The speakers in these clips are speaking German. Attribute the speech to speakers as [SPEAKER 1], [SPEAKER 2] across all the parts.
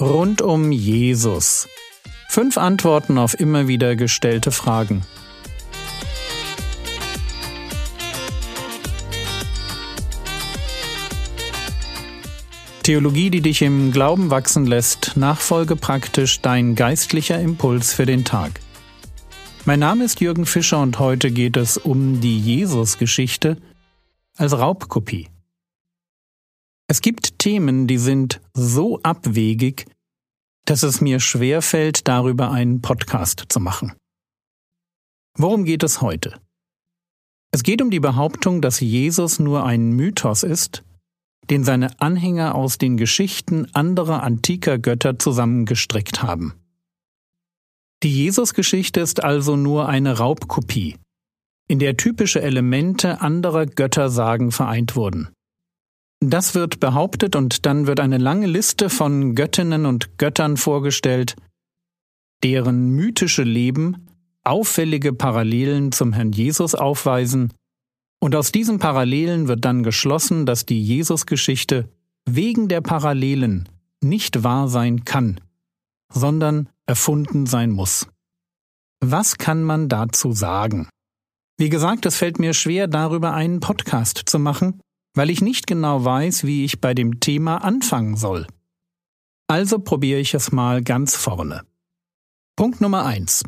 [SPEAKER 1] Rund um Jesus. Fünf Antworten auf immer wieder gestellte Fragen. Theologie, die dich im Glauben wachsen lässt, nachfolge praktisch dein geistlicher Impuls für den Tag. Mein Name ist Jürgen Fischer und heute geht es um die Jesus-Geschichte als Raubkopie. Es gibt Themen, die sind so abwegig, dass es mir schwerfällt, darüber einen Podcast zu machen. Worum geht es heute? Es geht um die Behauptung, dass Jesus nur ein Mythos ist, den seine Anhänger aus den Geschichten anderer antiker Götter zusammengestrickt haben. Die Jesusgeschichte ist also nur eine Raubkopie, in der typische Elemente anderer Göttersagen vereint wurden. Das wird behauptet und dann wird eine lange Liste von Göttinnen und Göttern vorgestellt, deren mythische Leben auffällige Parallelen zum Herrn Jesus aufweisen, und aus diesen Parallelen wird dann geschlossen, dass die Jesusgeschichte wegen der Parallelen nicht wahr sein kann, sondern erfunden sein muss. Was kann man dazu sagen? Wie gesagt, es fällt mir schwer, darüber einen Podcast zu machen, weil ich nicht genau weiß, wie ich bei dem Thema anfangen soll. Also probiere ich es mal ganz vorne. Punkt Nummer eins: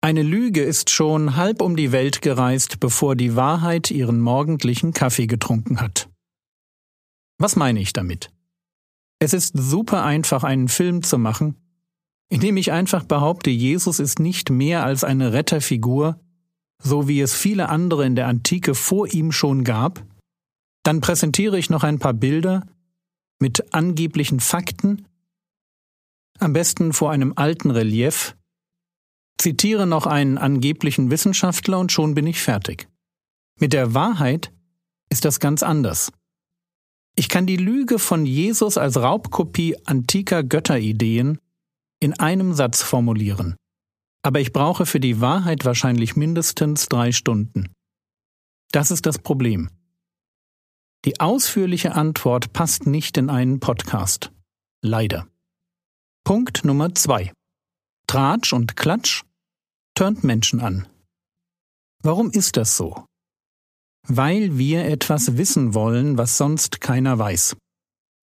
[SPEAKER 1] Eine Lüge ist schon halb um die Welt gereist, bevor die Wahrheit ihren morgendlichen Kaffee getrunken hat. Was meine ich damit? Es ist super einfach, einen Film zu machen, in dem ich einfach behaupte, Jesus ist nicht mehr als eine Retterfigur, so wie es viele andere in der Antike vor ihm schon gab, dann präsentiere ich noch ein paar Bilder mit angeblichen Fakten, am besten vor einem alten Relief, zitiere noch einen angeblichen Wissenschaftler und schon bin ich fertig. Mit der Wahrheit ist das ganz anders. Ich kann die Lüge von Jesus als Raubkopie antiker Götterideen in einem Satz formulieren. Aber ich brauche für die Wahrheit wahrscheinlich mindestens drei Stunden. Das ist das Problem. Die ausführliche Antwort passt nicht in einen Podcast. Leider. Punkt Nummer zwei. Tratsch und Klatsch turnt Menschen an. Warum ist das so? Weil wir etwas wissen wollen, was sonst keiner weiß.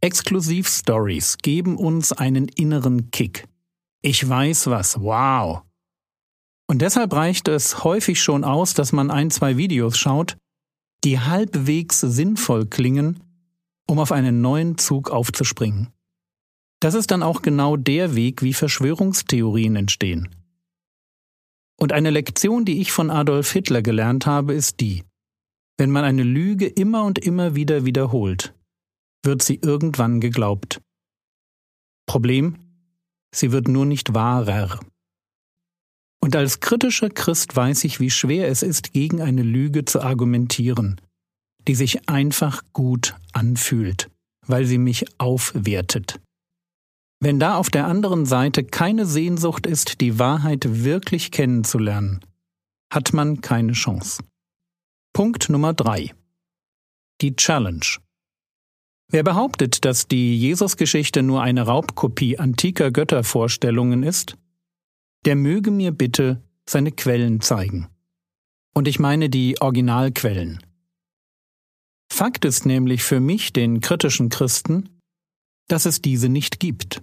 [SPEAKER 1] Exklusiv-Stories geben uns einen inneren Kick. Ich weiß was, wow. Und deshalb reicht es häufig schon aus, dass man ein, zwei Videos schaut, die halbwegs sinnvoll klingen, um auf einen neuen Zug aufzuspringen. Das ist dann auch genau der Weg, wie Verschwörungstheorien entstehen. Und eine Lektion, die ich von Adolf Hitler gelernt habe, ist die, wenn man eine Lüge immer und immer wieder wiederholt, wird sie irgendwann geglaubt. Problem, sie wird nur nicht wahrer. Und als kritischer Christ weiß ich, wie schwer es ist, gegen eine Lüge zu argumentieren, die sich einfach gut anfühlt, weil sie mich aufwertet. Wenn da auf der anderen Seite keine Sehnsucht ist, die Wahrheit wirklich kennenzulernen, hat man keine Chance. Punkt Nummer drei: Die Challenge. Wer behauptet, dass die Jesusgeschichte nur eine Raubkopie antiker Göttervorstellungen ist, der möge mir bitte seine Quellen zeigen. Und ich meine die Originalquellen. Fakt ist nämlich für mich, den kritischen Christen, dass es diese nicht gibt.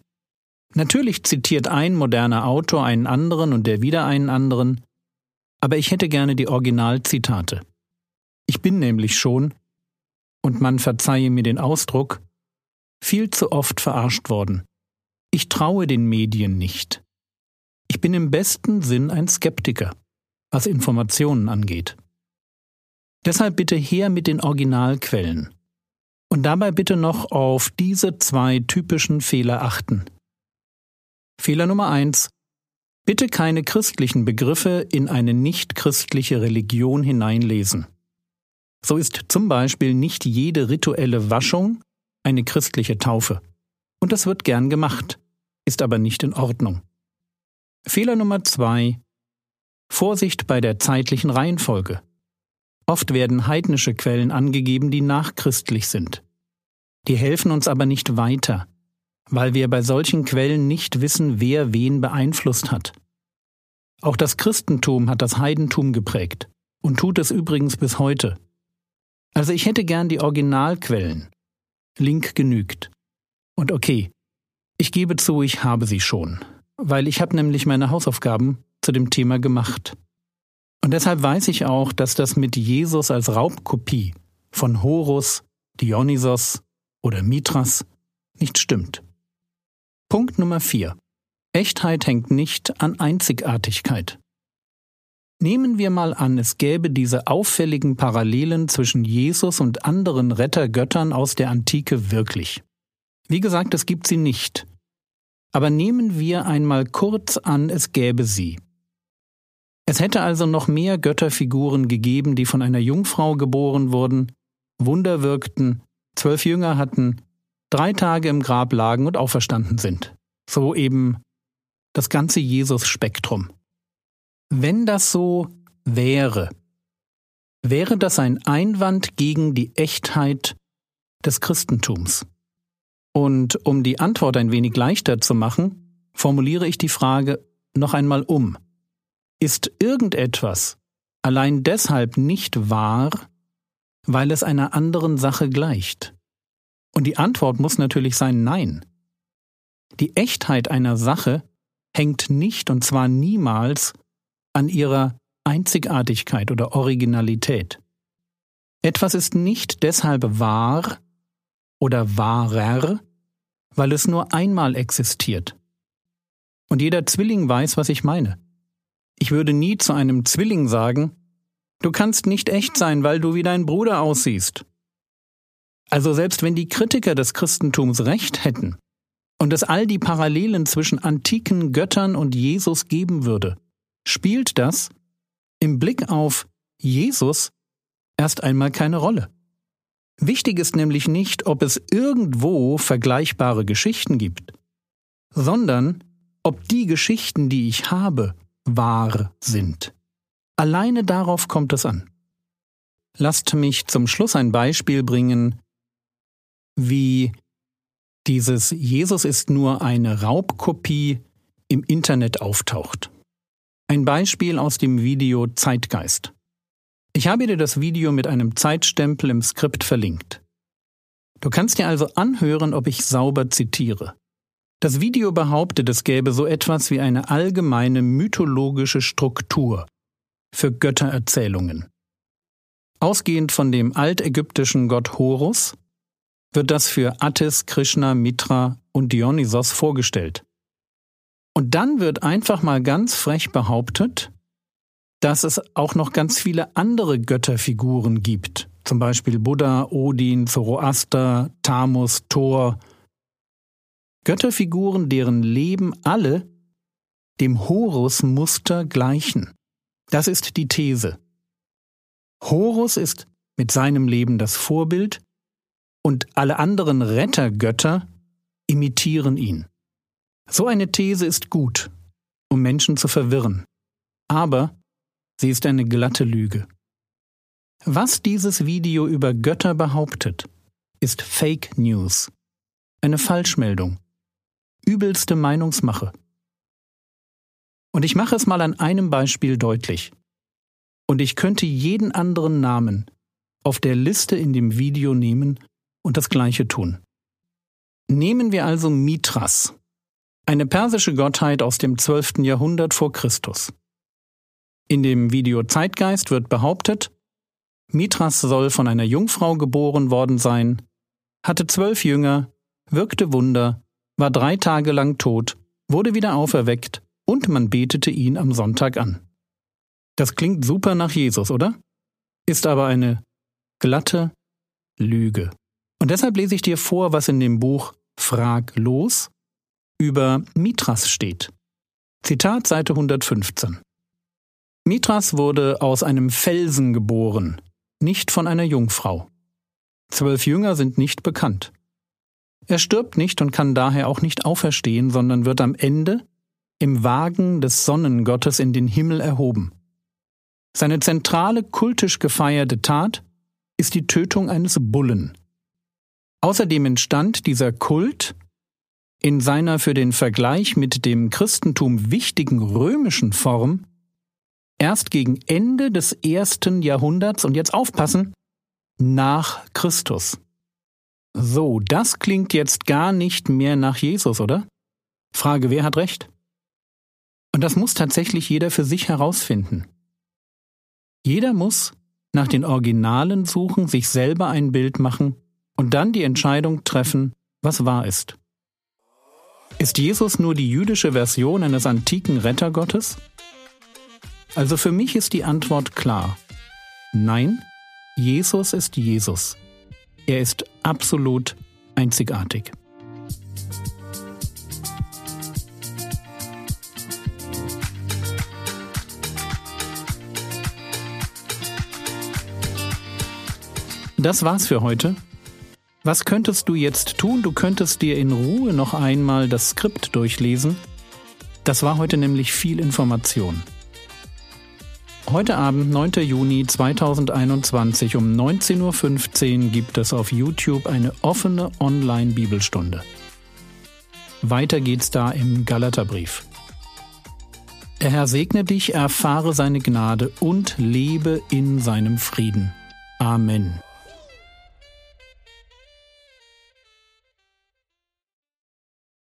[SPEAKER 1] Natürlich zitiert ein moderner Autor einen anderen und der wieder einen anderen, aber ich hätte gerne die Originalzitate. Ich bin nämlich schon, und man verzeihe mir den Ausdruck, viel zu oft verarscht worden. Ich traue den Medien nicht. Ich bin im besten Sinn ein Skeptiker, was Informationen angeht. Deshalb bitte her mit den Originalquellen. Und dabei bitte noch auf diese zwei typischen Fehler achten. Fehler Nummer eins: Bitte keine christlichen Begriffe in eine nicht-christliche Religion hineinlesen. So ist zum Beispiel nicht jede rituelle Waschung eine christliche Taufe. Und das wird gern gemacht, ist aber nicht in Ordnung. Fehler Nummer zwei. Vorsicht bei der zeitlichen Reihenfolge. Oft werden heidnische Quellen angegeben, die nachchristlich sind. Die helfen uns aber nicht weiter, weil wir bei solchen Quellen nicht wissen, wer wen beeinflusst hat. Auch das Christentum hat das Heidentum geprägt und tut es übrigens bis heute. Also ich hätte gern die Originalquellen. Link genügt. Und okay, ich gebe zu, ich habe sie schon, weil ich habe nämlich meine Hausaufgaben zu dem Thema gemacht. Und deshalb weiß ich auch, dass das mit Jesus als Raubkopie von Horus, Dionysos oder Mithras nicht stimmt. Punkt Nummer 4. Echtheit hängt nicht an Einzigartigkeit. Nehmen wir mal an, es gäbe diese auffälligen Parallelen zwischen Jesus und anderen Rettergöttern aus der Antike wirklich. Wie gesagt, es gibt sie nicht. Aber nehmen wir einmal kurz an, es gäbe sie. Es hätte also noch mehr Götterfiguren gegeben, die von einer Jungfrau geboren wurden, Wunder wirkten, zwölf Jünger hatten, drei Tage im Grab lagen und auferstanden sind. So eben das ganze Jesus-Spektrum. Wenn das so wäre, wäre das ein Einwand gegen die Echtheit des Christentums. Und um die Antwort ein wenig leichter zu machen, formuliere ich die Frage noch einmal um. Ist irgendetwas allein deshalb nicht wahr, weil es einer anderen Sache gleicht? Und die Antwort muss natürlich sein Nein. Die Echtheit einer Sache hängt nicht und zwar niemals an ihrer Einzigartigkeit oder Originalität. Etwas ist nicht deshalb wahr oder wahrer, weil es nur einmal existiert. Und jeder Zwilling weiß, was ich meine. Ich würde nie zu einem Zwilling sagen, du kannst nicht echt sein, weil du wie dein Bruder aussiehst. Also selbst wenn die Kritiker des Christentums recht hätten und es all die Parallelen zwischen antiken Göttern und Jesus geben würde, spielt das im Blick auf Jesus erst einmal keine Rolle. Wichtig ist nämlich nicht, ob es irgendwo vergleichbare Geschichten gibt, sondern ob die Geschichten, die ich habe, wahr sind. Alleine darauf kommt es an. Lasst mich zum Schluss ein Beispiel bringen, wie dieses Jesus ist nur eine Raubkopie im Internet auftaucht. Ein Beispiel aus dem Video Zeitgeist. Ich habe dir das Video mit einem Zeitstempel im Skript verlinkt. Du kannst dir also anhören, ob ich sauber zitiere. Das Video behauptet, es gäbe so etwas wie eine allgemeine mythologische Struktur für Göttererzählungen. Ausgehend von dem altägyptischen Gott Horus wird das für Attis, Krishna, Mitra und Dionysos vorgestellt. Und dann wird einfach mal ganz frech behauptet, dass es auch noch ganz viele andere Götterfiguren gibt, zum Beispiel Buddha, Odin, Zoroaster, Tamus, Thor Götterfiguren, deren Leben alle dem Horus-Muster gleichen. Das ist die These. Horus ist mit seinem Leben das Vorbild und alle anderen Rettergötter imitieren ihn. So eine These ist gut, um Menschen zu verwirren, aber sie ist eine glatte Lüge. Was dieses Video über Götter behauptet, ist Fake News, eine Falschmeldung übelste Meinungsmache. Und ich mache es mal an einem Beispiel deutlich. Und ich könnte jeden anderen Namen auf der Liste in dem Video nehmen und das gleiche tun. Nehmen wir also Mithras, eine persische Gottheit aus dem 12. Jahrhundert vor Christus. In dem Video Zeitgeist wird behauptet, Mithras soll von einer Jungfrau geboren worden sein, hatte zwölf Jünger, wirkte Wunder war drei Tage lang tot, wurde wieder auferweckt und man betete ihn am Sonntag an. Das klingt super nach Jesus, oder? Ist aber eine glatte Lüge. Und deshalb lese ich dir vor, was in dem Buch Frag los über Mithras steht. Zitat Seite 115. Mithras wurde aus einem Felsen geboren, nicht von einer Jungfrau. Zwölf Jünger sind nicht bekannt. Er stirbt nicht und kann daher auch nicht auferstehen, sondern wird am Ende im Wagen des Sonnengottes in den Himmel erhoben. Seine zentrale kultisch gefeierte Tat ist die Tötung eines Bullen. Außerdem entstand dieser Kult in seiner für den Vergleich mit dem Christentum wichtigen römischen Form erst gegen Ende des ersten Jahrhunderts und jetzt aufpassen, nach Christus. So, das klingt jetzt gar nicht mehr nach Jesus, oder? Frage, wer hat recht? Und das muss tatsächlich jeder für sich herausfinden. Jeder muss nach den Originalen suchen, sich selber ein Bild machen und dann die Entscheidung treffen, was wahr ist. Ist Jesus nur die jüdische Version eines antiken Rettergottes? Also für mich ist die Antwort klar. Nein, Jesus ist Jesus. Er ist absolut einzigartig. Das war's für heute. Was könntest du jetzt tun? Du könntest dir in Ruhe noch einmal das Skript durchlesen. Das war heute nämlich viel Information. Heute Abend, 9. Juni 2021 um 19.15 Uhr gibt es auf YouTube eine offene Online-Bibelstunde. Weiter geht's da im Galaterbrief. Der Herr segne dich, erfahre seine Gnade und lebe in seinem Frieden. Amen.